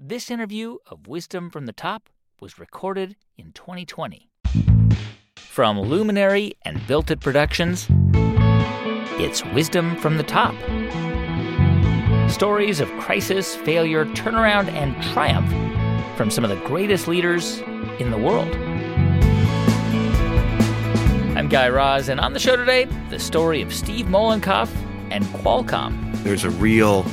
This interview of Wisdom from the Top was recorded in 2020. From Luminary and Built It Productions, it's Wisdom from the Top. Stories of crisis, failure, turnaround, and triumph from some of the greatest leaders in the world. I'm Guy Raz, and on the show today, the story of Steve Mollenkopf and Qualcomm. There's a real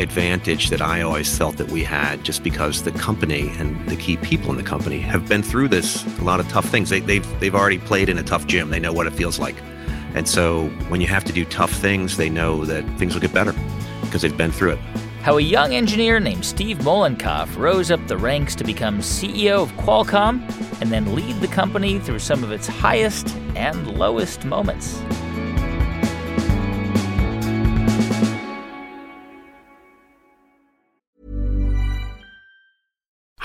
advantage that I always felt that we had just because the company and the key people in the company have been through this a lot of tough things. They, they've they've already played in a tough gym. They know what it feels like, and so when you have to do tough things, they know that things will get better because they've been through it. How a young engineer named Steve Mollenkopf rose up the ranks to become CEO of Qualcomm and then lead the company through some of its highest and lowest moments.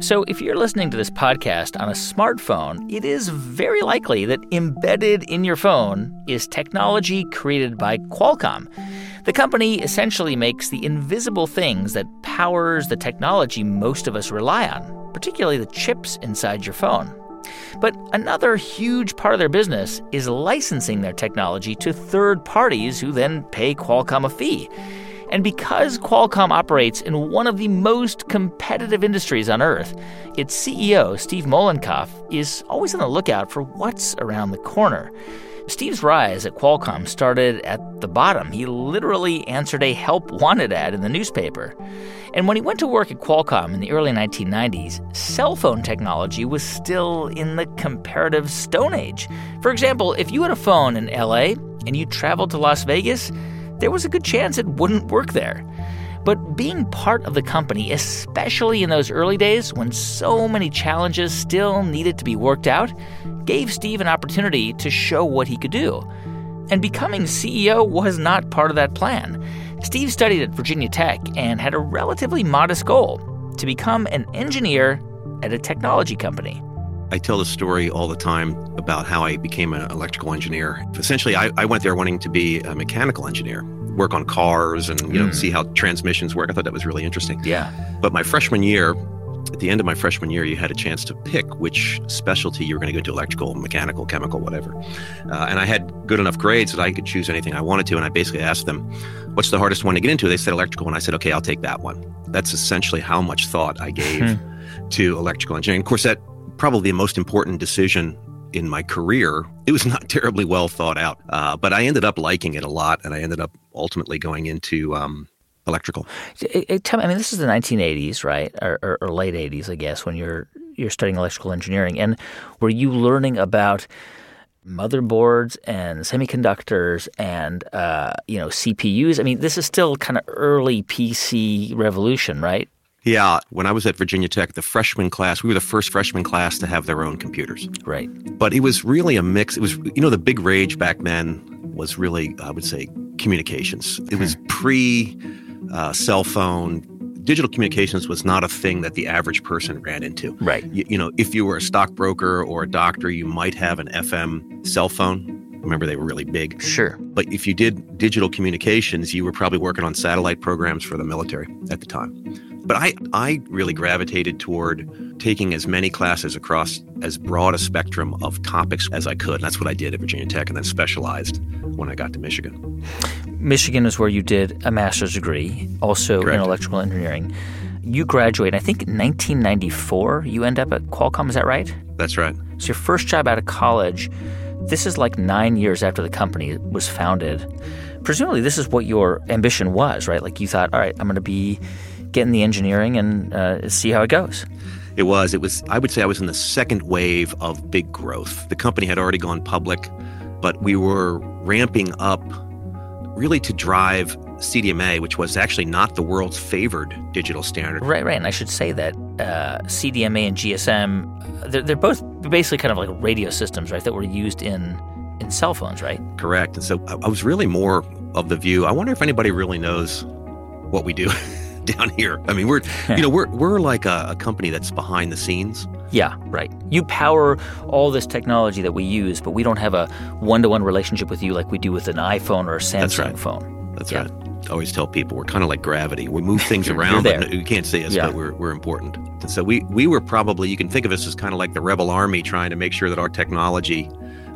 So, if you're listening to this podcast on a smartphone, it is very likely that embedded in your phone is technology created by Qualcomm. The company essentially makes the invisible things that powers the technology most of us rely on, particularly the chips inside your phone. But another huge part of their business is licensing their technology to third parties who then pay Qualcomm a fee. And because Qualcomm operates in one of the most competitive industries on earth, its CEO, Steve Mollenkopf, is always on the lookout for what's around the corner. Steve's rise at Qualcomm started at the bottom. He literally answered a help wanted ad in the newspaper. And when he went to work at Qualcomm in the early 1990s, cell phone technology was still in the comparative Stone Age. For example, if you had a phone in LA and you traveled to Las Vegas, there was a good chance it wouldn't work there. But being part of the company, especially in those early days when so many challenges still needed to be worked out, gave Steve an opportunity to show what he could do. And becoming CEO was not part of that plan. Steve studied at Virginia Tech and had a relatively modest goal to become an engineer at a technology company. I tell the story all the time about how I became an electrical engineer. Essentially, I, I went there wanting to be a mechanical engineer, work on cars and you know Mm. see how transmissions work. I thought that was really interesting. Yeah. But my freshman year, at the end of my freshman year, you had a chance to pick which specialty you were going to go to electrical, mechanical, chemical, whatever. Uh, and I had good enough grades that I could choose anything I wanted to. And I basically asked them, what's the hardest one to get into? They said electrical. And I said, okay, I'll take that one. That's essentially how much thought I gave to electrical engineering. Of course, that probably the most important decision in my career. It was not terribly well thought out, uh, but I ended up liking it a lot. And I ended up ultimately going into um, electrical. It- it- tell me, I mean, this is the 1980s, right, or, or, or late 80s, I guess, when you're you're studying electrical engineering, and were you learning about motherboards and semiconductors and uh, you know CPUs? I mean, this is still kind of early PC revolution, right? Yeah, when I was at Virginia Tech, the freshman class, we were the first freshman class to have their own computers. Right. But it was really a mix. It was, you know, the big rage back then was really, I would say, communications. It was pre uh, cell phone. Digital communications was not a thing that the average person ran into. Right. You, you know, if you were a stockbroker or a doctor, you might have an FM cell phone. Remember, they were really big. Sure. But if you did digital communications, you were probably working on satellite programs for the military at the time. But I, I really gravitated toward taking as many classes across as broad a spectrum of topics as I could. And that's what I did at Virginia Tech and then specialized when I got to Michigan. Michigan is where you did a master's degree, also Correct. in electrical engineering. You graduate, I think, 1994. You end up at Qualcomm. Is that right? That's right. So your first job out of college, this is like nine years after the company was founded. Presumably, this is what your ambition was, right? Like you thought, all right, I'm going to be getting the engineering and uh, see how it goes. It was. It was. I would say I was in the second wave of big growth. The company had already gone public, but we were ramping up really to drive CDMA, which was actually not the world's favored digital standard. Right, right. And I should say that uh, CDMA and GSM, they're, they're both basically kind of like radio systems, right, that were used in in cell phones, right? Correct. And so I, I was really more of the view. I wonder if anybody really knows what we do down here. I mean, we're you know we're we're like a, a company that's behind the scenes. Yeah, right. You power all this technology that we use, but we don't have a one to one relationship with you like we do with an iPhone or a Samsung That's right. phone. That's Yeah. right. I always tell people we're kind of like gravity. We move things around, but you can't see us, Yeah. but we're, we're important. And so we, we were probably, you can think of us as kind of like the rebel army trying to make sure that our technology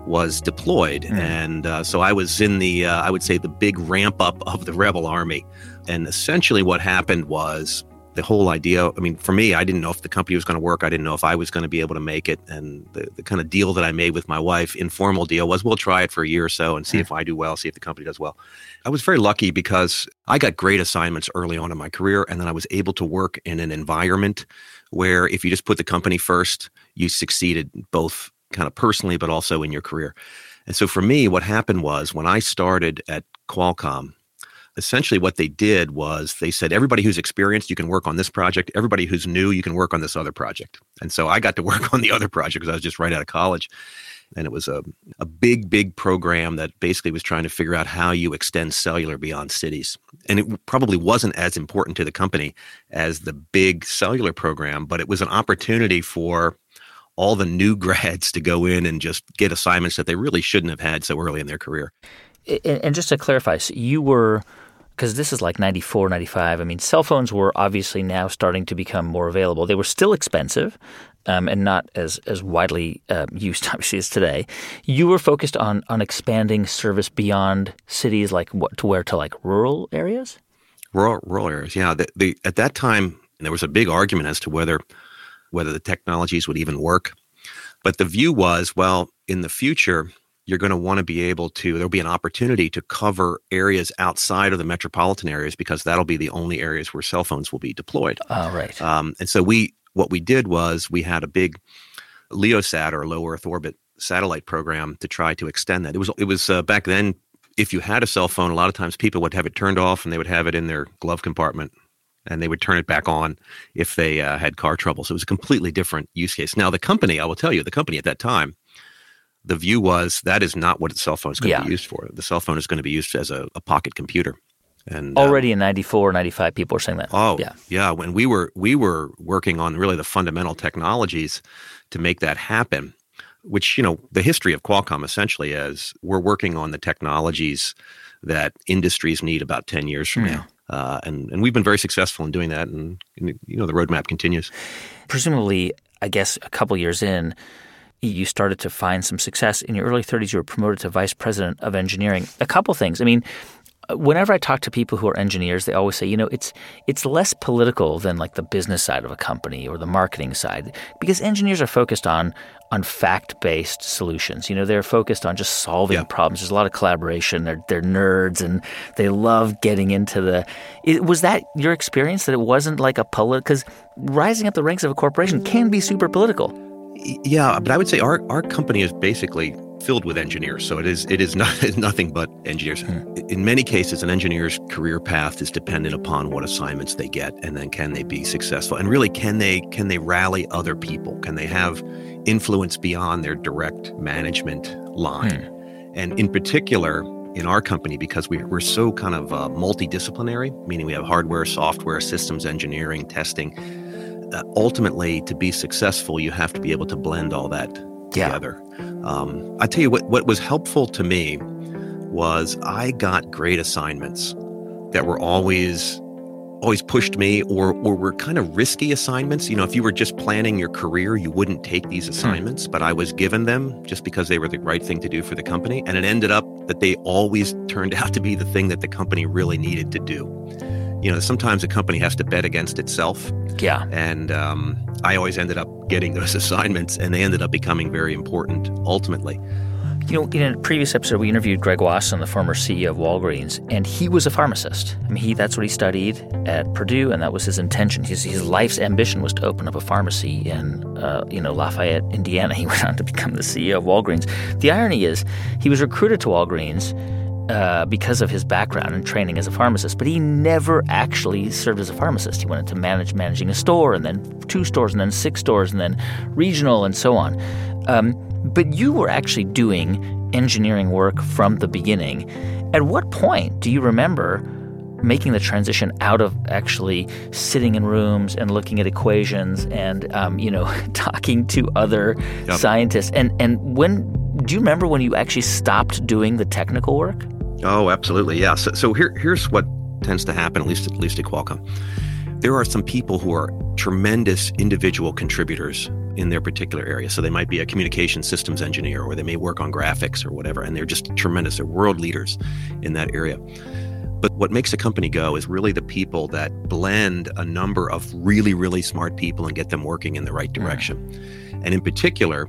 was deployed. Hmm. And uh, so I was in the, uh, I would say, the big ramp up of the rebel army. And essentially what happened was the whole idea. I mean, for me, I didn't know if the company was going to work. I didn't know if I was going to be able to make it. And the, the kind of deal that I made with my wife, informal deal, was we'll try it for a year or so and see hmm. if I do well, see if the company does well. I was very lucky because I got great assignments early on in my career, and then I was able to work in an environment where if you just put the company first, you succeeded both kind of personally, but also in your career. And so for me, what happened was when I started at Qualcomm, essentially what they did was they said everybody who's experienced you can work on this project. Everybody who's new you can work on this other project. And so i got to work on the other project because i was just right out of college. And it was a, a big big program that basically was trying to figure out how you extend cellular beyond cities. And it probably wasn't as important to the company as the big cellular program but it was an opportunity for all the new grads to go in and just get assignments that they really shouldn't have had so early in their career. And, just to clarify, so you were, because this is like 94, 95. I mean, cell phones were obviously now starting to become more available. They were still expensive um, and not as, as widely uh, used, obviously, as today. You were focused on, on expanding service beyond cities, like what, to where? To like rural areas? rural rural areas. Yeah, the, the at that time there was a big argument as to whether whether the technologies would even work. But the view was, well, in the future, you're going to want to be able to. There'll be an opportunity to cover areas outside of the metropolitan areas because that'll be the only areas where cell phones will be deployed. Oh, right. Um, and so we, what we did was we had a big LeoSat or low Earth orbit satellite program to try to extend that. It was it was uh, back then. If you had a cell phone, a lot of times people would have it turned off and they would have it in their glove compartment, and they would turn it back on if they uh, had car trouble. So it was a completely different use case. Now the company, I will tell you, the company at that time, the view was that is not what a cell phone is going Yeah. to be used for. The cell phone is going to be used as a, a pocket computer. And uh, Already in 94, 95, people were saying that. Oh, yeah. yeah. When we were we were working on really the fundamental technologies to make that happen, which you know the history of Qualcomm essentially is we're working on the technologies that industries need about ten years from Hmm. now, uh, and and we've been very successful in doing that, and, and you know the roadmap continues. presumably, I guess a couple years in, you started to find some success. In your early 30s, you were promoted to vice president of engineering. A couple things. I mean, whenever I talk to people who are engineers, they always say, you know, it's it's less political than like the business side of a company or the marketing side because engineers are focused on on fact-based solutions. You know, they're focused on just solving Yeah. problems. There's a lot of collaboration. They're they're nerds and they love getting into the. It, was that your experience that it wasn't like a political? Because rising up the ranks of a corporation can be super political. Yeah, but I would say our, our company is basically filled with engineers. So it is it is not it's nothing but engineers. In many cases, an engineer's career path is dependent upon what assignments they get, and then can they be successful? And really, can they can they rally other people? Can they have influence beyond their direct management line? And in particular, in our company, because we, we're so kind of uh, multidisciplinary, meaning we have hardware, software, systems engineering, testing. Ultimately, to be successful, you have to be able to blend all that Yeah. together. Um, I tell you what, what was helpful to me was I got great assignments that were always always pushed me or or were kind of risky assignments. You know, if you were just planning your career, you wouldn't take these assignments, but I was given them just because they were the right thing to do for the company. And it ended up that they always turned out to be the thing that the company really needed to do. You know, sometimes a company has to bet against itself. Yeah. And um, I always ended up getting those assignments, and they ended up becoming very important ultimately. You know, in a previous episode, we interviewed Greg Wasson, the former CEO of Walgreens, and he was a pharmacist. I mean, he that's what he studied at Purdue, and that was his intention. His, his life's ambition was to open up a pharmacy in, uh, you know, Lafayette, Indiana. He went on to become the CEO of Walgreens. The irony is, he was recruited to Walgreens uh, because of his background and training as a pharmacist, but he never actually served as a pharmacist. He went into manage, managing a store, and then two stores, and then six stores, and then regional, and so on. Um, but you were actually doing engineering work from the beginning. At what point do you remember making the transition out of actually sitting in rooms and looking at equations and um, you know talking to other yep. scientists? And and when do you remember when you actually stopped doing the technical work? Oh, absolutely, yeah. So, so here here's what tends to happen, at least at least at Qualcomm. There are some people who are tremendous individual contributors in their particular area. So they might be a communication systems engineer or they may work on graphics or whatever, and they're just tremendous. They're world leaders in that area. But what makes a company go is really the people that blend a number of really, really smart people and get them working in the right direction. Mm. And in particular,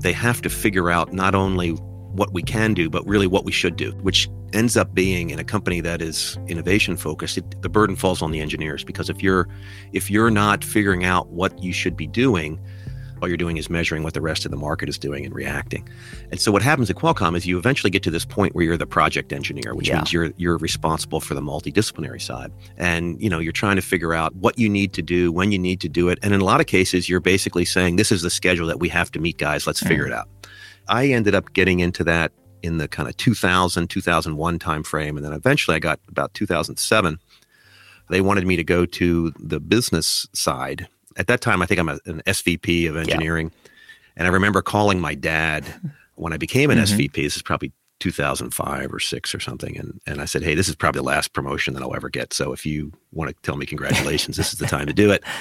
they have to figure out not only what we can do, but really what we should do, which ends up being in a company that is innovation focused. It, the burden falls on the engineers because if you're if you're not figuring out what you should be doing, all you're doing is measuring what the rest of the market is doing and reacting. And so what happens at Qualcomm is you eventually get to this point where you're the project engineer, which yeah. means you're you're responsible for the multidisciplinary side. And you know, you're trying to figure out what you need to do, when you need to do it. And in a lot of cases, you're basically saying, This is the schedule that we have to meet, guys. Let's mm. figure it out. I ended up getting into that in the kind of 2000, 2001 timeframe. And then eventually I got about 2007. They wanted me to go to the business side at that time, I think I'm a, an SVP of engineering. Yeah. And I remember calling my dad when I became an mm-hmm. SVP. This is probably 2005 or six or something. And, and I said, Hey, this is probably the last promotion that I'll ever get. So if you want to tell me congratulations, this is the time to do it.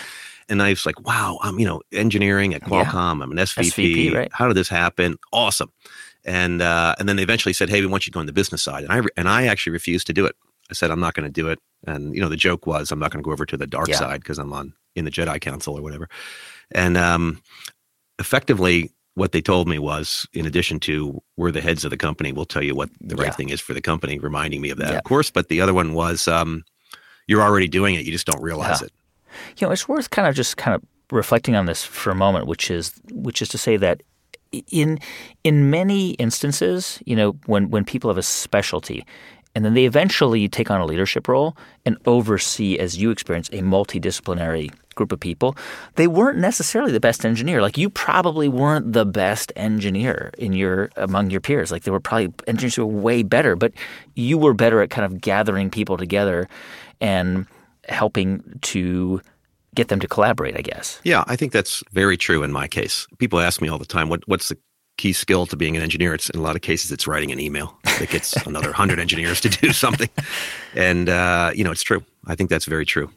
And I was like, wow, I'm, you know, engineering at Qualcomm. Yeah. I'm an SVP. SVP right? How did this happen? Awesome. And, uh, and then they eventually said, Hey, we want you to go on the business side. And I, re- and I actually refused to do it. I said, I'm not going to do it. And, you know, the joke was, I'm not going to go over to the dark yeah. side because I'm on in the Jedi Council or whatever. And um, effectively, what they told me was, in addition to we're the heads of the company, we'll tell you what the right thing is for the company, reminding me of that, yeah. of course. But the other one was, um, you're already doing it, you just don't realize yeah. it. You know, it's worth kind of just kind of reflecting on this for a moment, which is which is to say that in in many instances, you know, when when people have a specialty, and then they eventually take on a leadership role and oversee, as you experience, a multidisciplinary group of people. They weren't necessarily the best engineer. Like you probably weren't the best engineer in your among your peers. Like there were probably engineers who were way better, but you were better at kind of gathering people together and helping to get them to collaborate, I guess. Yeah, I think that's very true in my case. People ask me all the time, what, what's the key skill to being an engineer. It's in a lot of cases it's writing an email that gets another hundred engineers to do something, and uh, you know it's true. I think that's very true.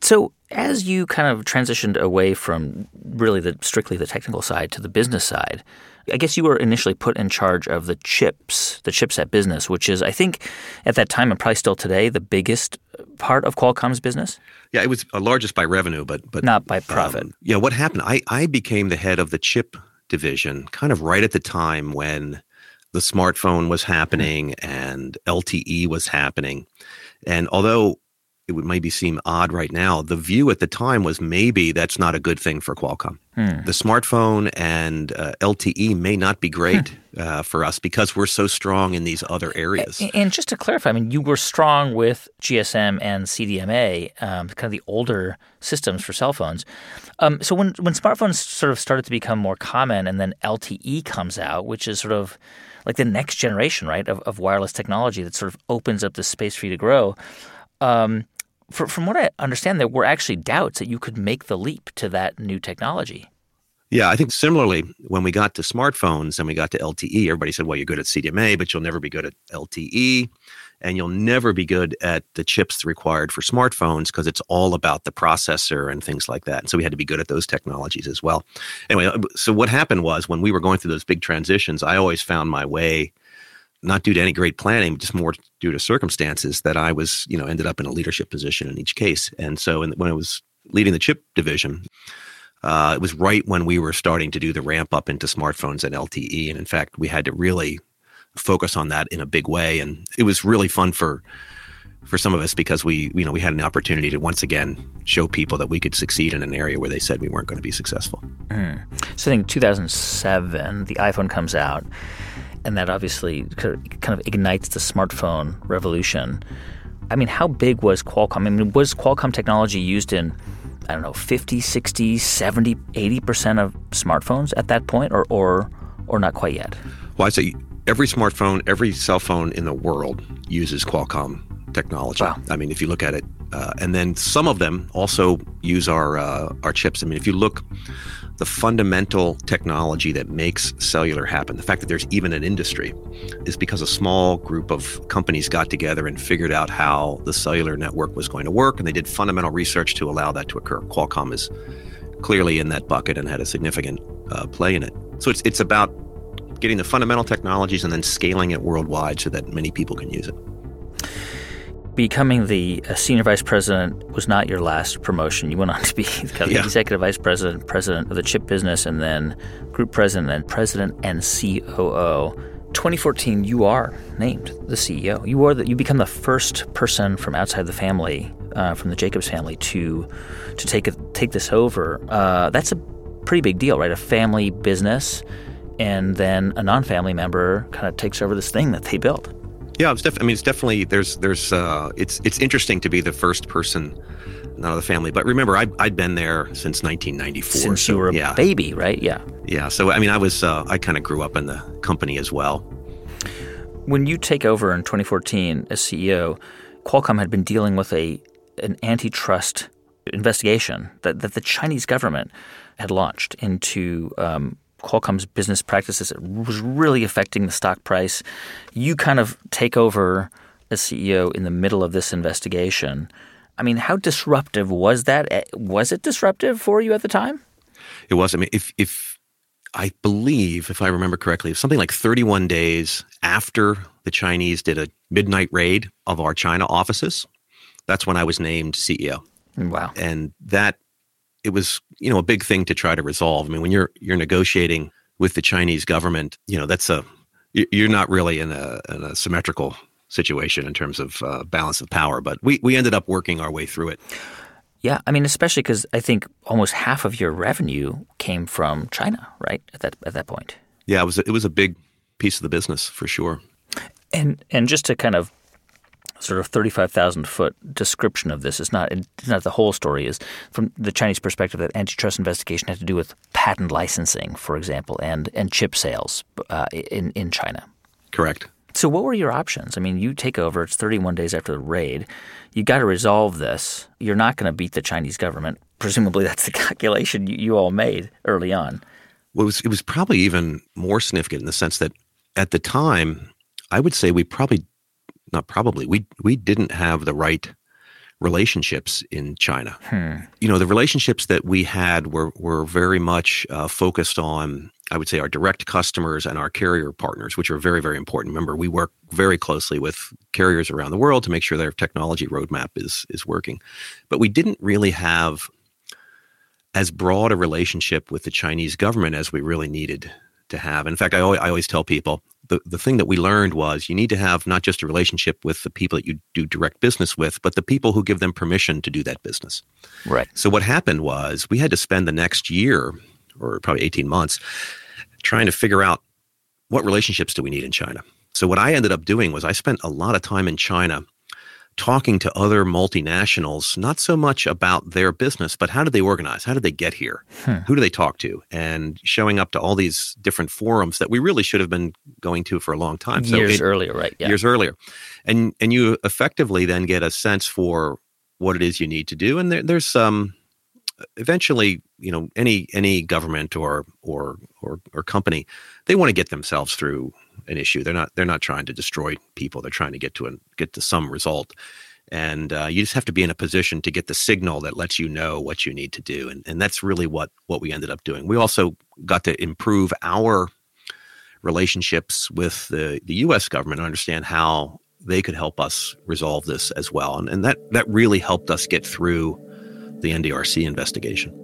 So as you kind of transitioned away from really the strictly the technical side to the business side, I guess you were initially put in charge of the chips, the chipset business, which is I think at that time and probably still today the biggest part of Qualcomm's business. Yeah, it was the largest by revenue, but but not by profit. Um, yeah, what happened? I I became the head of the chip division kind of right at the time when the smartphone was happening and LTE was happening. And although it would maybe seem odd right now, the view at the time was maybe that's not a good thing for Qualcomm. Hmm. The smartphone and uh, LTE may not be great hmm. uh, for us because we're so strong in these other areas. And, and, just to clarify, I mean, you were strong with GSM and CDMA, um, kind of the older systems for cell phones. Um, so when when smartphones sort of started to become more common, and then LTE comes out, which is sort of like the next generation, right, of, of wireless technology that sort of opens up the space for you to grow. Um, for, from what I understand, there were actually doubts that you could make the leap to that new technology. Yeah, I think similarly, when we got to smartphones and we got to LTE, everybody said, well, you're good at CDMA, but you'll never be good at LTE. And you'll never be good at the chips required for smartphones because it's all about the processor and things like that. And so we had to be good at those technologies as well. Anyway, uh, so what happened was when we were going through those big transitions, I always found my way not due to any great planning, just more due to circumstances that I was, you know, ended up in a leadership position in each case. And so in, when I was leading the chip division, Uh, it was right when we were starting to do the ramp up into smartphones and LTE, and in fact, we had to really focus on that in a big way. And it was really fun for for some of us because we you know we had an opportunity to once again show people that we could succeed in an area where they said we weren't going to be successful. Mm. So I think 2007, the iPhone comes out, and that obviously kind of ignites the smartphone revolution. I mean, how big was Qualcomm? I mean, was Qualcomm technology used in I don't know 50, 60, 70, 80% of smartphones at that point or or or not quite yet? Well, I'd say every smartphone, every cell phone in the world uses Qualcomm technology. Wow. I mean, if you look at it, uh, and then some of them also use our uh, our chips. I mean, if you look, the fundamental technology that makes cellular happen, the fact that there's even an industry, is because a small group of companies got together and figured out how the cellular network was going to work, and they did fundamental research to allow that to occur. Qualcomm is clearly in that bucket and had a significant uh, play in it. So it's it's about getting the fundamental technologies and then scaling it worldwide so that many people can use it becoming the uh, senior vice president was not your last promotion. You went on to be the yeah. executive vice president, president of the chip business, and then group president and president and COO. 2014, you are named the CEO. You are the, you become the first person from outside the family, uh, from the Jacobs family, to to take a, take this over. Uh, that's a pretty big deal, right? A family business, and then a non-family member kind of takes over this thing that they built. Yeah, it's def- I mean, it's definitely there's there's uh, it's it's interesting to be the first person, not of the family. But remember, I I'd been there since 1994. Since so, you were a yeah. baby, right? Yeah. Yeah. So I mean, I was uh, I kind of grew up in the company as well. When you take over in 2014 as CEO, Qualcomm had been dealing with a an antitrust investigation that, that the Chinese government had launched into um, Qualcomm's business practices it was really affecting the stock price. You kind of take over as CEO in the middle of this investigation. I mean, how disruptive was that? Eh, was it disruptive for you at the time? It was. I mean, if if I believe, if I remember correctly, something like 31 days after the Chinese did a midnight raid of our China offices, that's when I was named CEO. Wow. And that it was you know a big thing to try to resolve. I mean, when you're you're negotiating with the Chinese government, you know that's a you're not really in a, in a symmetrical situation in terms of uh, balance of power. But we we ended up working our way through it. Yeah, I mean, especially because I think almost half of your revenue came from China, right? At that at that point. Yeah, it was it was a big piece of the business for sure. And and just to kind of sort of 35,000 foot description of this. It's not, it's not the whole story. Is from the Chinese perspective that antitrust investigation had to do with patent licensing, for example, and and chip sales uh, in in China. Correct. So what were your options? I mean, you take over. It's 31 days after the raid. You got to resolve this. You're not going to beat the Chinese government. Presumably, that's the calculation you, you all made early on. Well, it was, it was probably even more significant in the sense that at the time, I would say we probably not probably we we didn't have the right relationships in China. Hmm. You know, the relationships that we had were were very much uh, focused on, I would say, our direct customers and our carrier partners, which are very very important. Remember, we work very closely with carriers around the world to make sure their technology roadmap is is working, but we didn't really have as broad a relationship with the Chinese government as we really needed to have. In fact, I always, I always tell people the, the thing that we learned was you need to have not just a relationship with the people that you do direct business with, but the people who give them permission to do that business. Right. So what happened was we had to spend the next year or probably 18 months trying to figure out what relationships do we need in China. So what I ended up doing was I spent a lot of time in China talking to other multinationals, not so much about their business, but how did they organize? How did they get here? Hmm. Who do they talk to? And showing up to all these different forums that we really should have been going to for a long time. Years so it, earlier, right? Yeah. Years earlier. And and you effectively then get a sense for what it is you need to do. And there, there's some um, eventually, you know, any any government or or or, or company, they want to get themselves through an issue. They're not they're not trying to destroy people. They're trying to get to a, get to some result. And uh, you just have to be in a position to get the signal that lets you know what you need to do. And, and that's really what what we ended up doing. We also got to improve our relationships with the, the U.S. government and understand how they could help us resolve this as well. And, and that that really helped us get through the NDRC investigation.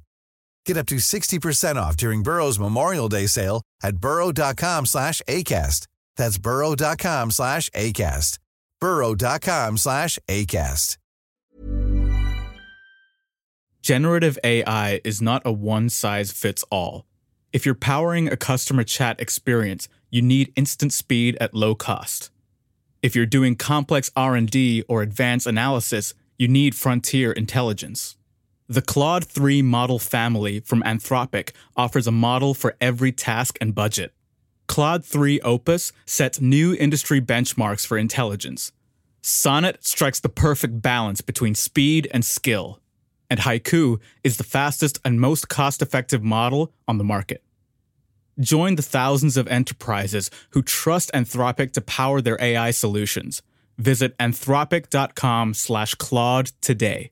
Get up to 60% off during Burrow's Memorial Day sale at burrow.com slash ACAST. That's burrow.com slash ACAST. burrow.com slash ACAST. Generative AI is not a one-size-fits-all. If you're powering a customer chat experience, you need instant speed at low cost. If you're doing complex R&D or advanced analysis, you need frontier intelligence. The Claude 3 model family from Anthropic offers a model for every task and budget. Claude 3 Opus sets new industry benchmarks for intelligence. Sonnet strikes the perfect balance between speed and skill. And Haiku is the fastest and most cost effective model on the market. Join the thousands of enterprises who trust Anthropic to power their AI solutions. Visit anthropic.com slash Claude today.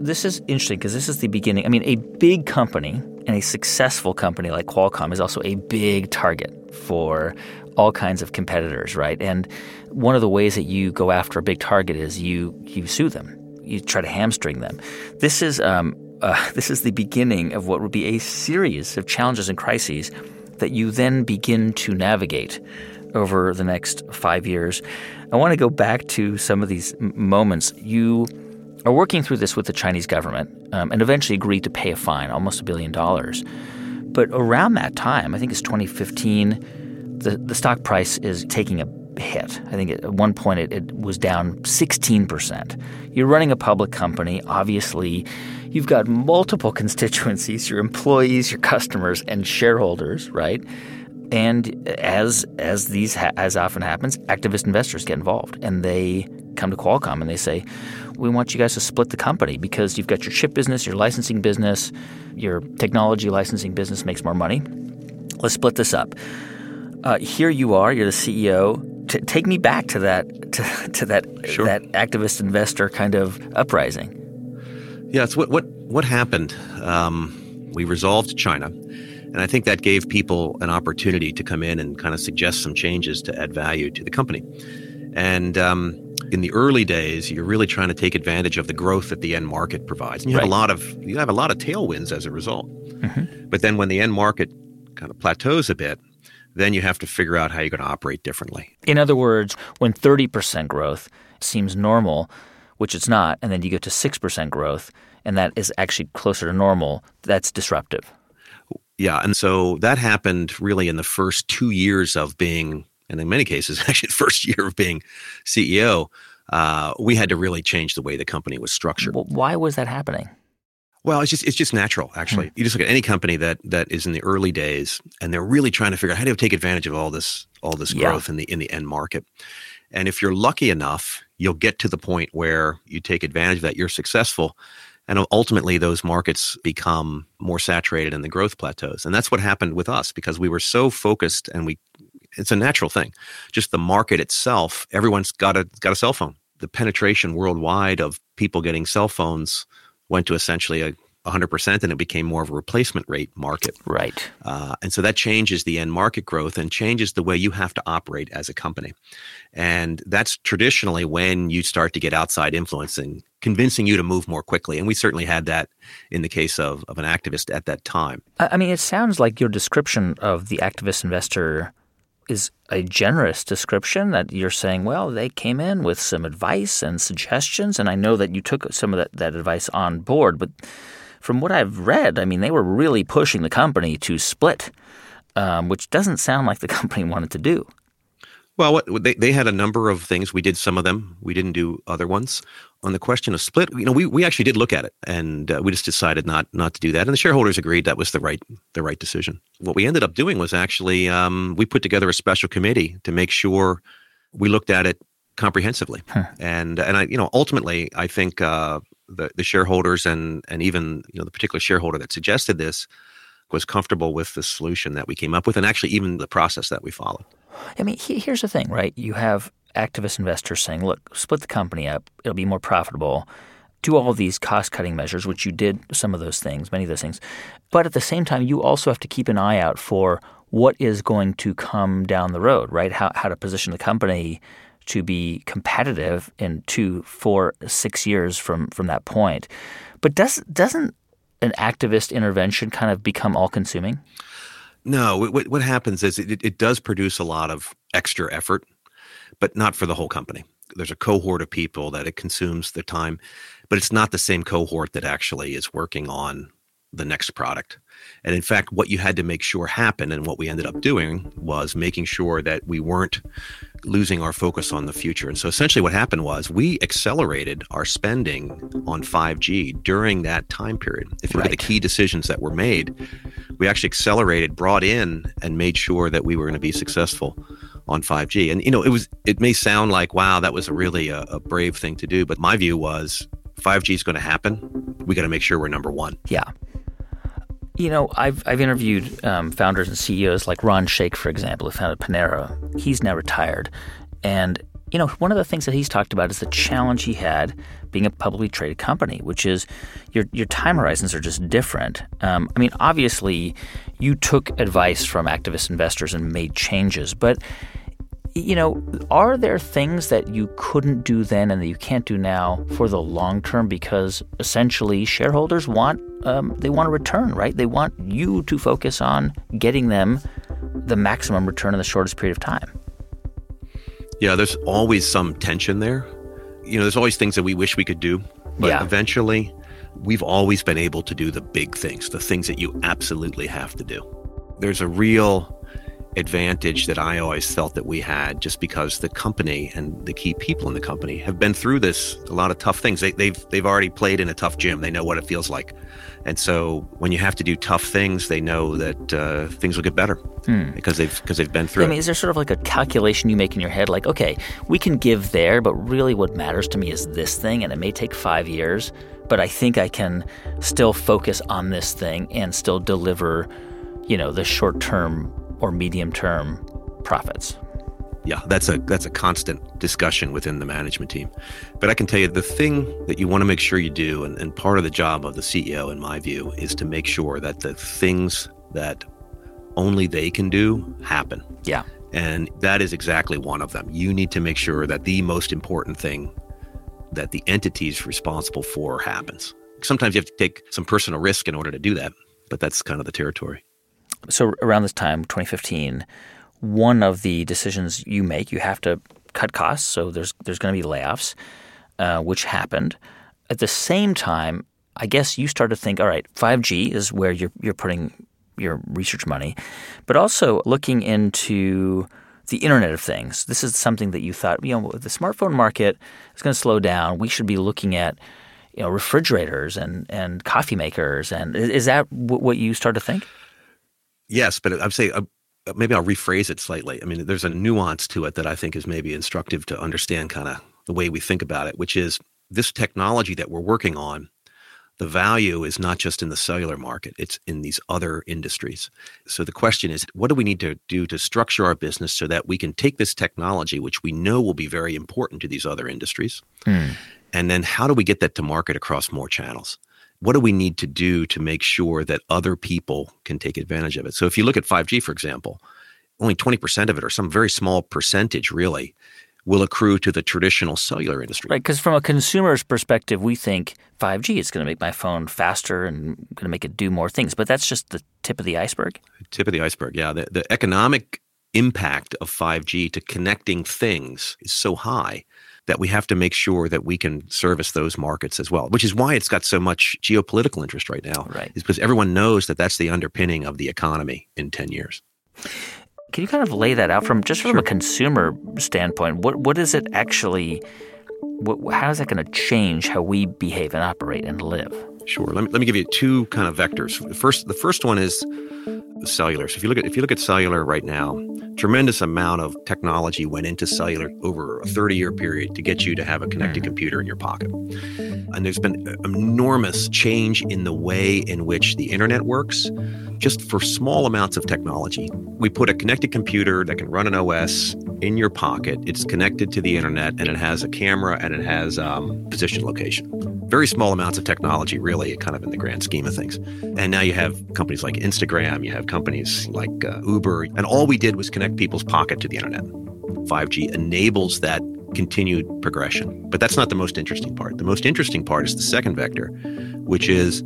This is interesting because this is the beginning. I mean, a big company and a successful company like Qualcomm is also a big target for all kinds of competitors, right? And one of the ways that you go after a big target is you you sue them you try to hamstring them. This is um, uh, this is the beginning of what would be a series of challenges and crises that you then begin to navigate over the next five years. I want to go back to some of these moments. You are working through this with the Chinese government um, and eventually agreed to pay a fine, almost a billion dollars. But around that time, I think it's 2015, the, the stock price is taking a hit. I think at one point it, it was down 16%. You're running a public company. Obviously, you've got multiple constituencies your employees, your customers, and shareholders, right? And as as these ha- as often happens, activist investors get involved, and they come to Qualcomm and they say, "We want you guys to split the company because you've got your chip business, your licensing business, your technology licensing business makes more money. Let's split this up." Uh, here you are, you're the CEO t- take me back to that to, to that Sure. that activist investor kind of uprising. Yeah, it's what what what happened. Um, we resolved China, and I think that gave people an opportunity to come in and kind of suggest some changes to add value to the company. And um, in the early days, you're really trying to take advantage of the growth that the end market provides. And you have a lot of you have a lot of tailwinds as a result. Mm-hmm. But then when the end market kind of plateaus a bit, then you have to figure out how you're going to operate differently. In other words, when 30% growth seems normal, which it's not, and then you get to 6% growth, and that is actually closer to normal, that's disruptive. Yeah, and so that happened really in the first two years of being, and in many cases, actually the first year of being CEO. Uh, we had to really change the way the company was structured. Well, why was that happening? Well, it's just it's just natural, actually. You just look at any company that that is in the early days, and they're really trying to figure out how to take advantage of all this all this Yeah. growth in the in the end market. And if you're lucky enough, you'll get to the point where you take advantage of that. You're successful, and ultimately those markets become more saturated and the growth plateaus. And that's what happened with us because we were so focused, and we it's a natural thing. Just the market itself, everyone's got a got a cell phone. The penetration worldwide of people getting cell phones went to essentially a, 100% and it became more of a replacement rate market. Right. Uh, and so that changes the end market growth and changes the way you have to operate as a company. And that's traditionally when you start to get outside influencing, convincing you to move more quickly. And we certainly had that in the case of, of an activist at that time. I mean, it sounds like your description of the activist investor is a generous description that you're saying, well, they came in with some advice and suggestions. And I know that you took some of that, that advice on board. But from what I've read, I mean, they were really pushing the company to split, um, which doesn't sound like the company wanted to do. Well, what, they, they had a number of things. We did some of them. We didn't do other ones. On the question of split, you know, we, we actually did look at it, and uh, we just decided not not to do that. And the shareholders agreed that was the right the right decision. What we ended up doing was actually um, we put together a special committee to make sure we looked at it comprehensively. Huh. And and I you know ultimately I think uh, the the shareholders and and even you know the particular shareholder that suggested this was comfortable with the solution that we came up with, and actually even the process that we followed. I mean, he, here's the thing, right? You have activist investors saying, look, split the company up, it'll be more profitable. Do all these cost cutting measures, which you did some of those things, many of those things. But at the same time, you also have to keep an eye out for what is going to come down the road, right? How, how to position the company to be competitive in two, four, six years from, from that point. But does, doesn't an activist intervention kind of become all consuming? No, what, what happens is it, it does produce a lot of extra effort, but not for the whole company. There's a cohort of people that it consumes the time, but it's not the same cohort that actually is working on the next product. And in fact, what you had to make sure happened and what we ended up doing was making sure that we weren't losing our focus on the future. And so essentially what happened was we accelerated our spending on 5G during that time period. If you right. look at the key decisions that were made, we actually accelerated, brought in, and made sure that we were going to be successful on 5G. And you know, it was it may sound like wow, that was a really a, a brave thing to do, but my view was 5G is going to happen. We got to make sure we're number one. Yeah. You know, I've I've interviewed um, founders and CEOs like Ron Shaich, for example, who founded Panera. He's now retired, and you know, one of the things that he's talked about is the challenge he had being a publicly traded company, which is your your time horizons are just different. Um, I mean, obviously, you took advice from activist investors and made changes, but you know, are there things that you couldn't do then and that you can't do now for the long term because essentially shareholders want um, they want a return, right? They want you to focus on getting them the maximum return in the shortest period of time. Yeah, there's always some tension there. You know, there's always things that we wish we could do, but yeah. eventually we've always been able to do the big things, the things that you absolutely have to do. There's a real advantage that I always felt that we had just because the company and the key people in the company have been through this a lot of tough things. They, have they've, they've already played in a tough gym. They know what it feels like, and so when you have to do tough things, they know that uh, things will get better hmm. because they've because they've been through. I mean, is there sort of like a calculation you make in your head, like, okay, we can give there, but really what matters to me is this thing, and it may take five years, but I think I can still focus on this thing and still deliver, you know, the short term or medium term profits. Yeah, that's a that's a constant discussion within the management team. But I can tell you the thing that you want to make sure you do, and, and part of the job of the CEO, in my view, is to make sure that the things that only they can do happen. Yeah. And that is exactly one of them. You need to make sure that the most important thing that the entity's responsible for happens. Sometimes you have to take some personal risk in order to do that, but that's kind of the territory so around this time, 2015, one of the decisions you make, you have to cut costs. So there's there's going to be layoffs, uh, which happened. At the same time, I guess you start to think, all right, 5G is where you're you're putting your research money, but also looking into the Internet of Things. This is something that you thought, you know, the smartphone market is going to slow down. We should be looking at you know refrigerators and and coffee makers and is that what you start to think Yes, but I'd say uh, maybe I'll rephrase it slightly. I mean, there's a nuance to it that I think is maybe instructive to understand kind of the way we think about it, which is this technology that we're working on. The value is not just in the cellular market, it's in these other industries. So the question is, what do we need to do to structure our business so that we can take this technology, which we know will be very important to these other industries, hmm. and then how do we get that to market across more channels? What do we need to do to make sure that other people can take advantage of it? So if you look at 5G, for example, only 20% of it, or some very small percentage really, will accrue to the traditional cellular industry. Right, because from a consumer's perspective, we think 5G is going to make my phone faster and going to make it do more things. But that's just the tip of the iceberg. Tip of the iceberg, yeah. The, the economic impact of 5G to connecting things is so high that we have to make sure that we can service those markets as well, which is why it's got so much geopolitical interest right now. Right. Is because everyone knows that that's the underpinning of the economy in 10 years. Can you kind of lay that out from just from sure. a consumer standpoint? What what is it actually? What, how is that going to change how we behave and operate and live? Sure. Let me, let me give you two kind of vectors. First, the first one is cellular. So if you look at if you look at cellular right now, tremendous amount of technology went into cellular over a 30 year period to get you to have a connected mm. computer in your pocket. And there's been enormous change in the way in which the internet works just for small amounts of technology. We put a connected computer that can run an OS in your pocket. It's connected to the internet and it has a camera and it has um, position location. Very small amounts of technology, really, kind of in the grand scheme of things. And now you have companies like Instagram, you have companies like uh, Uber, and all we did was connect people's pocket to the internet. 5G enables that continued progression. But that's not the most interesting part. The most interesting part is the second vector, which is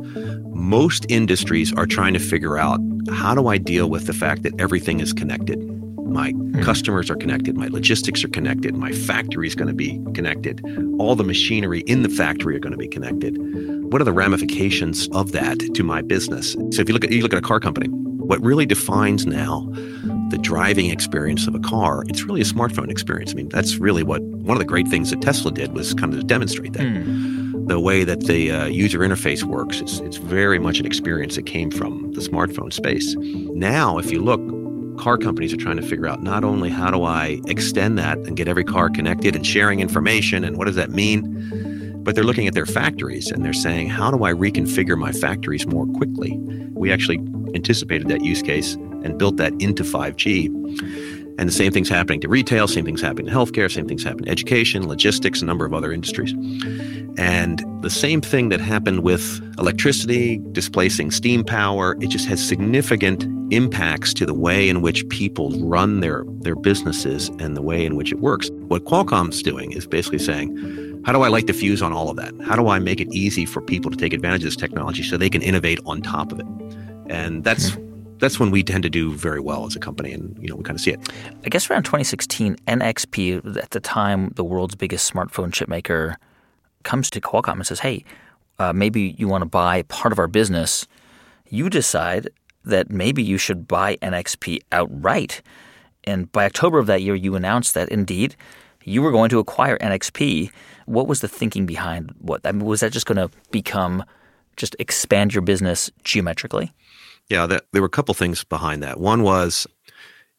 most industries are trying to figure out how do I deal with the fact that everything is connected? My mm-hmm. customers are connected, my logistics are connected, my factory is going to be connected, all the machinery in the factory are going to be connected. What are the ramifications of that to my business? So if you look at you look at a car company, what really defines now the driving experience of a car, it's really a smartphone experience. I mean, that's really what one of the great things that Tesla did was kind of to demonstrate that. Mm. The way that the uh, user interface works, it's, it's very much an experience that came from the smartphone space. Now, if you look, car companies are trying to figure out not only how do I extend that and get every car connected and sharing information and what does that mean, but they're looking at their factories and they're saying, how do I reconfigure my factories more quickly? We actually anticipated that use case and built that into 5G. And the same thing's happening to retail, same thing's happening to healthcare, same thing's happening to education, logistics, a number of other industries. And the same thing that happened with electricity displacing steam power, it just has significant impacts to the way in which people run their, their businesses and the way in which it works. What Qualcomm's doing is basically saying, how do I light the fuse on all of that? How do I make it easy for people to take advantage of this technology so they can innovate on top of it? And that's mm-hmm that's when we tend to do very well as a company, and you know we kind of see it. I guess around 2016, NXP, at the time the world's biggest smartphone chipmaker, comes to Qualcomm and says, "Hey, uh, maybe you want to buy part of our business." You decide that maybe you should buy NXP outright, and by October of that year, you announced that indeed you were going to acquire NXP. What was the thinking behind what? I mean, was that just going to become just expand your business geometrically? Yeah, that, there were a couple things behind that. One was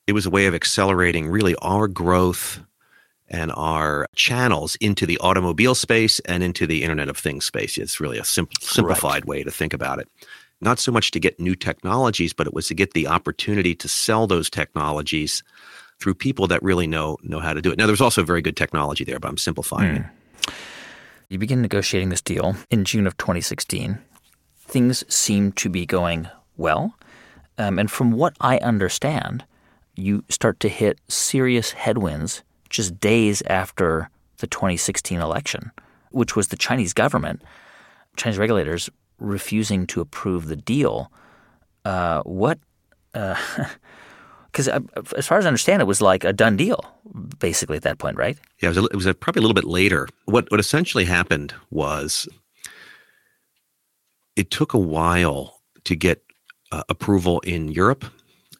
it was a way of accelerating really our growth and our channels into the automobile space and into the Internet of Things space. It's really a simple, simplified way to think about it. Not so much to get new technologies, but it was to get the opportunity to sell those technologies through people that really know know how to do it. Now, there's also very good technology there, but I'm simplifying mm. it. You begin negotiating this deal in June of 2016. Things seem to be going well. Um, and from what I understand, you start to hit serious headwinds just days after the 2016 election, which was the Chinese government, Chinese regulators refusing to approve the deal. Uh, what? Because uh, as far as I understand, it was like a done deal, basically at that point, right? Yeah, it was, a, it was a, probably a little bit later. What what essentially happened was it took a while to get uh, approval in Europe.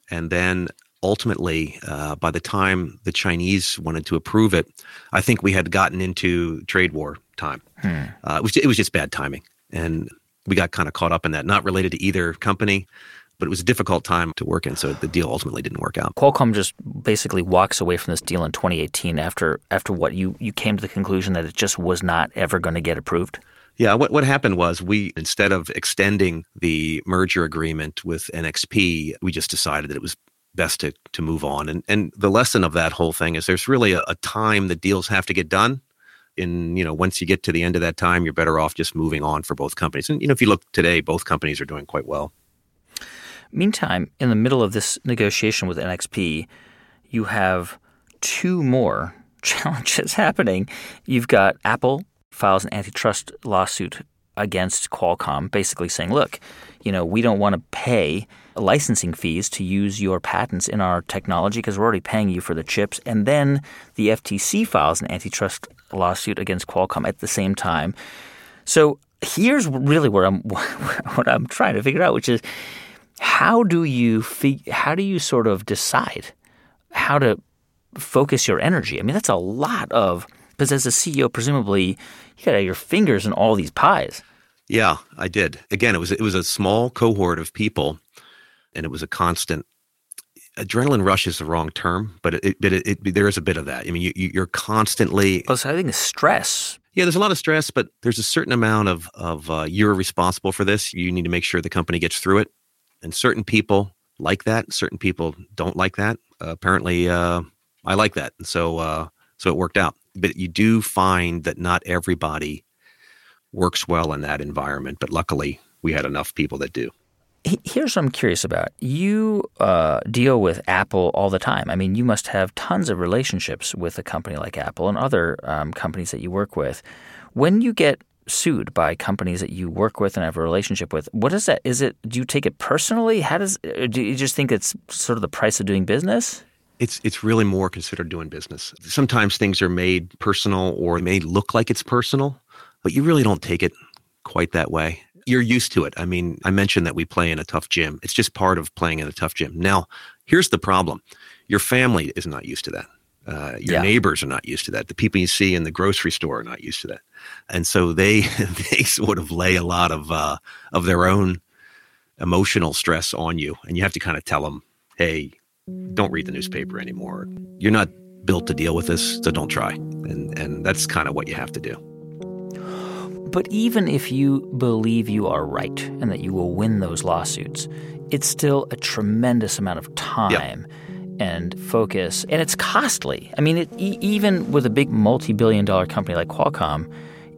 And then ultimately, uh, by the time the Chinese wanted to approve it, I think we had gotten into trade war time. Hmm. Uh, it, was, it was just bad timing. And we got kind of caught up in that, not related to either company but it was a difficult time to work in, so the deal ultimately didn't work out. Qualcomm just basically walks away from this deal in 2018 after after what you you came to the conclusion that it just was not ever going to get approved. Yeah, what, what happened was we, instead of extending the merger agreement with NXP, we just decided that it was best to, to move on. And, and the lesson of that whole thing is there's really a, a time that deals have to get done in you know once you get to the end of that time, you're better off just moving on for both companies. And you know if you look today, both companies are doing quite well. Meantime, in the middle of this negotiation with NXP, you have two more challenges happening. You've got Apple files an antitrust lawsuit against Qualcomm, basically saying, look, you know, we don't want to pay licensing fees to use your patents in our technology because we're already paying you for the chips. And then the FTC files an antitrust lawsuit against Qualcomm at the same time. So here's really where I'm what I'm trying to figure out, which is how do you fig- how do you sort of decide how to focus your energy? I mean, that's a lot of because as a CEO, presumably you got your fingers in all these pies. Yeah, I did. Again, it was it was a small cohort of people, and it was a constant. Adrenaline rush is the wrong term, but it, it, it, it there is a bit of that. I mean, you, you're constantly. So I think it's stress. Yeah, there's a lot of stress, but there's a certain amount of of uh, you're responsible for this. You need to make sure the company gets through it, and certain people like that. Certain people don't like that. Uh, apparently, uh, I like that, and so uh, so it worked out. But you do find that not everybody works well in that environment. But luckily, we had enough people that do. Here's what I'm curious about. You uh, deal with Apple all the time. I mean, you must have tons of relationships with a company like Apple and other um, companies that you work with. When you get sued by companies that you work with and have a relationship with, what is that? Is it? Do you take it personally? How does? Do you just think it's sort of the price of doing business? It's it's really more considered doing business. Sometimes things are made personal or may look like it's personal, but you really don't take it quite that way. You're used to it. I mean, I mentioned that we play in a tough gym. It's just part of playing in a tough gym. Now, here's the problem. Your family is not used to that. Uh, your yeah. neighbors are not used to that. The people you see in the grocery store are not used to that, and so they they sort of lay a lot of uh, of their own emotional stress on you, and you have to kind of tell them, "Hey, don't read the newspaper anymore. You're not built to deal with this, so don't try." And and that's kind of what you have to do. But even if you believe you are right and that you will win those lawsuits, it's still a tremendous amount of time and focus, and it's costly. I mean, it, e- even with a big multi billion dollar company like Qualcomm,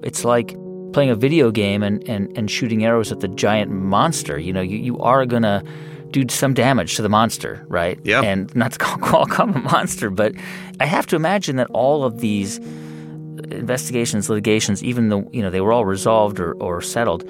it's like playing a video game and, and, and shooting arrows at the giant monster. You know, you, you are going to do some damage to the monster, right? Yeah. And not to call Qualcomm a monster, but I have to imagine that all of these investigations, litigations, even though you know they were all resolved or, or settled,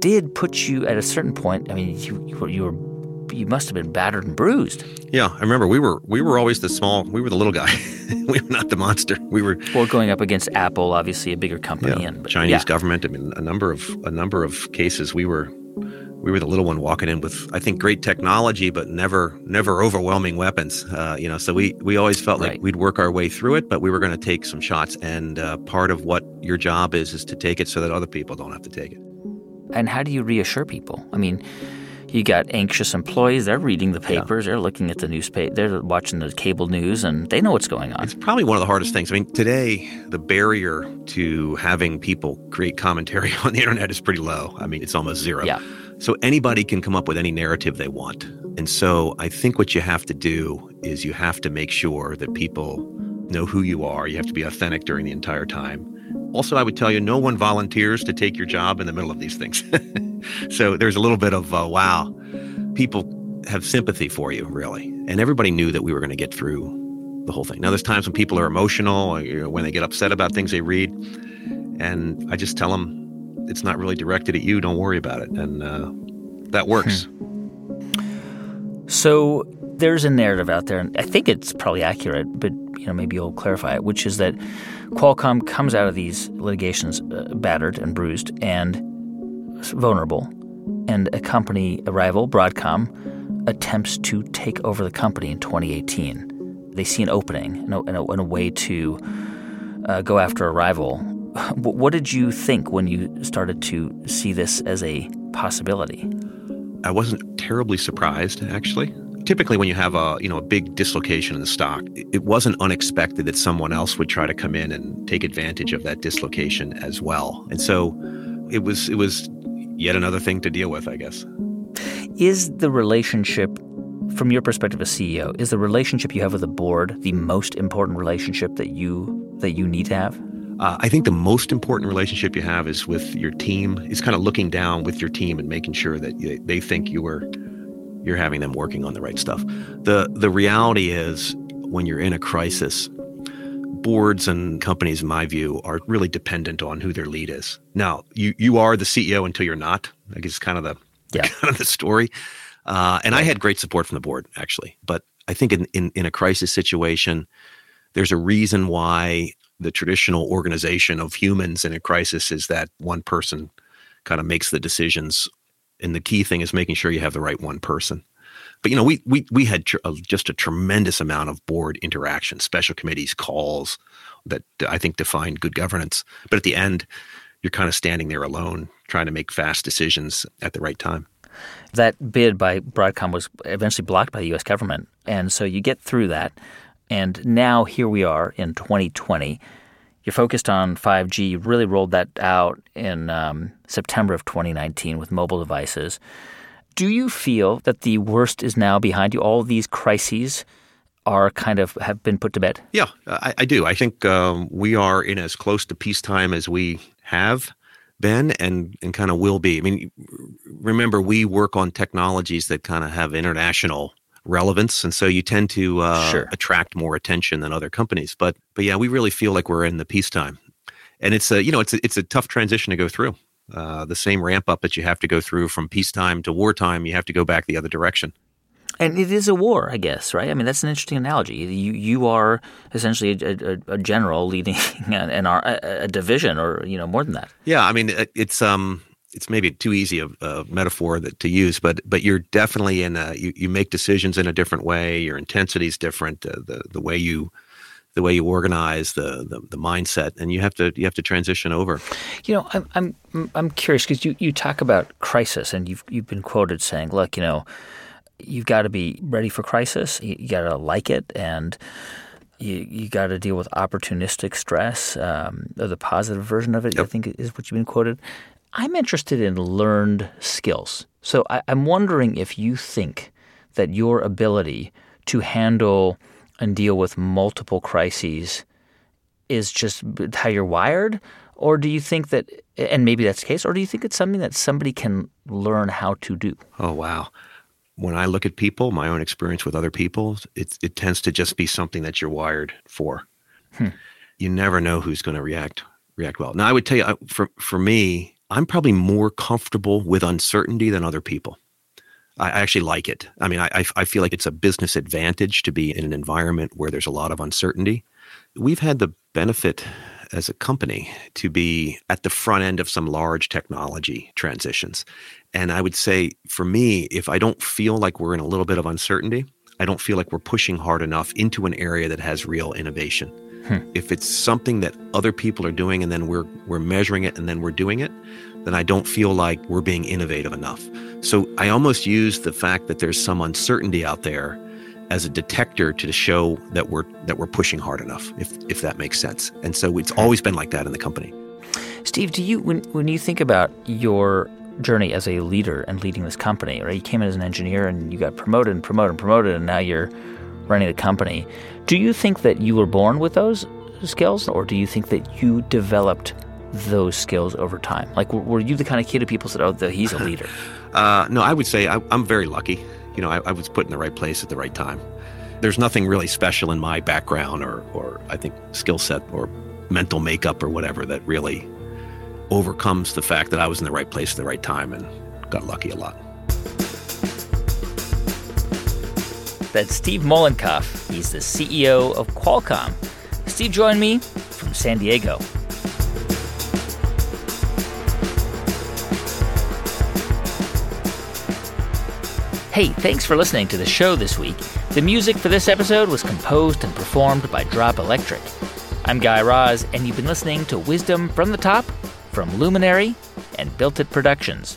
did put you at a certain point. I mean, you you were, you were you must have been battered and bruised. Yeah, I remember we were we were always the small, we were the little guy. we were not the monster. We were well going up against Apple, obviously a bigger company, yeah, and but, Chinese yeah. government. I mean, a number of a number of cases we were we were the little one walking in with I think great technology, but never never overwhelming weapons. Uh, you know, so we we always felt right. like we'd work our way through it, but we were going to take some shots. And uh, part of what your job is is to take it so that other people don't have to take it. And how do you reassure people? I mean. You got anxious employees. They're reading the papers. Yeah. They're looking at the newspaper. They're watching the cable news, and they know what's going on. It's probably one of the hardest things. I mean, today the barrier to having people create commentary on the internet is pretty low. I mean, it's almost zero. Yeah. So anybody can come up with any narrative they want. And so I think what you have to do is you have to make sure that people know who you are. You have to be authentic during the entire time. Also, I would tell you, no one volunteers to take your job in the middle of these things. so there's a little bit of, uh, wow, people have sympathy for you, really. And everybody knew that we were going to get through the whole thing. Now, there's times when people are emotional, you know, when they get upset about things they read. And I just tell them, it's not really directed at you. Don't worry about it, and uh, that works. Hmm. So there's a narrative out there, and I think it's probably accurate, but you know maybe you'll clarify it, which is that Qualcomm comes out of these litigations uh, battered and bruised and vulnerable, and a company, a rival, Broadcom, attempts to take over the company in 2018. They see an opening and a, and a, and a way to uh, go after a rival what did you think when you started to see this as a possibility? I wasn't terribly surprised, actually. Typically, when you have a you know a big dislocation in the stock, it wasn't unexpected that someone else would try to come in and take advantage of that dislocation as well. And so, it was it was yet another thing to deal with, I guess. Is the relationship from your perspective as CEO, is the relationship you have with the board the most important relationship that you that you need to have? Uh, I think the most important relationship you have is with your team. Is kind of looking down with your team and making sure that they think you are you're having them working on the right stuff. the The reality is, when you're in a crisis, boards and companies, in my view, are really dependent on who their lead is. Now, you you are the CEO until you're not. I guess kind of the yeah. kind of the story. Uh, and I had great support from the board, actually. But I think in, in, in a crisis situation, there's a reason why the traditional organization of humans in a crisis is that one person kind of makes the decisions. And the key thing is making sure you have the right one person. But you know, we we we had tr- uh, just a tremendous amount of board interaction, special committees, calls that I think define good governance. But at the end, you're kind of standing there alone, trying to make fast decisions at the right time. That bid by Broadcom was eventually blocked by the U.S. government, and so you get through that, and now here we are in 2020. You're focused on 5G. You really rolled that out in um, September of 2019 with mobile devices. Do you feel that the worst is now behind you? All these crises are kind of have been put to bed? Yeah, I, I do. I think um, we are in as close to peacetime as we have been and, and kind of will be. I mean, remember, we work on technologies that kind of have international relevance, and so you tend to uh, sure. attract more attention than other companies. But but yeah, we really feel like we're in the peacetime, and it's a you know it's a, it's a tough transition to go through. Uh, the same ramp up that you have to go through from peacetime to wartime, you have to go back the other direction. And it is a war, I guess, right? I mean, that's an interesting analogy. You you are essentially a, a, a general leading an, a, a division, or you know, more than that. Yeah, I mean, it's um, it's maybe too easy a, a metaphor that to use, but but you're definitely in a you, you make decisions in a different way. Your intensity is different. Uh, the the way you the way you organize the, the, the mindset and you have to you have to transition over you know i'm i'm i'm curious because you, you talk about crisis and you've you've been quoted saying look you know you've got to be ready for crisis you, you got to like it and you, you got to deal with opportunistic stress um, or the positive version of it yep. i think is what you've been quoted i'm interested in learned skills so I, i'm wondering if you think that your ability to handle and deal with multiple crises is just how you're wired? Or do you think that, and maybe that's the case, or do you think it's something that somebody can learn how to do? Oh, wow. When I look at people, my own experience with other people, it, it tends to just be something that you're wired for. Hmm. You never know who's going to react react well. Now, I would tell you, for for me, I'm probably more comfortable with uncertainty than other people. I actually like it. I mean, I, I feel like it's a business advantage to be in an environment where there's a lot of uncertainty. We've had the benefit as a company to be at the front end of some large technology transitions. And I would say for me, if I don't feel like we're in a little bit of uncertainty, I don't feel like we're pushing hard enough into an area that has real innovation. Hmm. If it's something that other people are doing and then we're we're measuring it and then we're doing it, then I don't feel like we're being innovative enough. So I almost use the fact that there's some uncertainty out there as a detector to show that we're that we're pushing hard enough, if if that makes sense. And so it's always been like that in the company. Steve, do you when when you think about your journey as a leader and leading this company, right? You came in as an engineer and you got promoted and promoted and promoted and now you're running the company. Do you think that you were born with those skills or do you think that you developed those skills over time? Like, were you the kind of kid who people said, "Oh, the, he's a leader"? uh, no, I would say I, am very lucky. You know, I, I, was put in the right place at the right time. There's nothing really special in my background or, or I think skill set or mental makeup or whatever that really overcomes the fact that I was in the right place at the right time and got lucky a lot. That's Steve Mollenkopf. He's the CEO of Qualcomm. Steve joined me from San Diego. Hey, thanks for listening to the show this week. The music for this episode was composed and performed by Drop Electric. I'm Guy Raz, and you've been listening to Wisdom from the Top from Luminary and Built It Productions.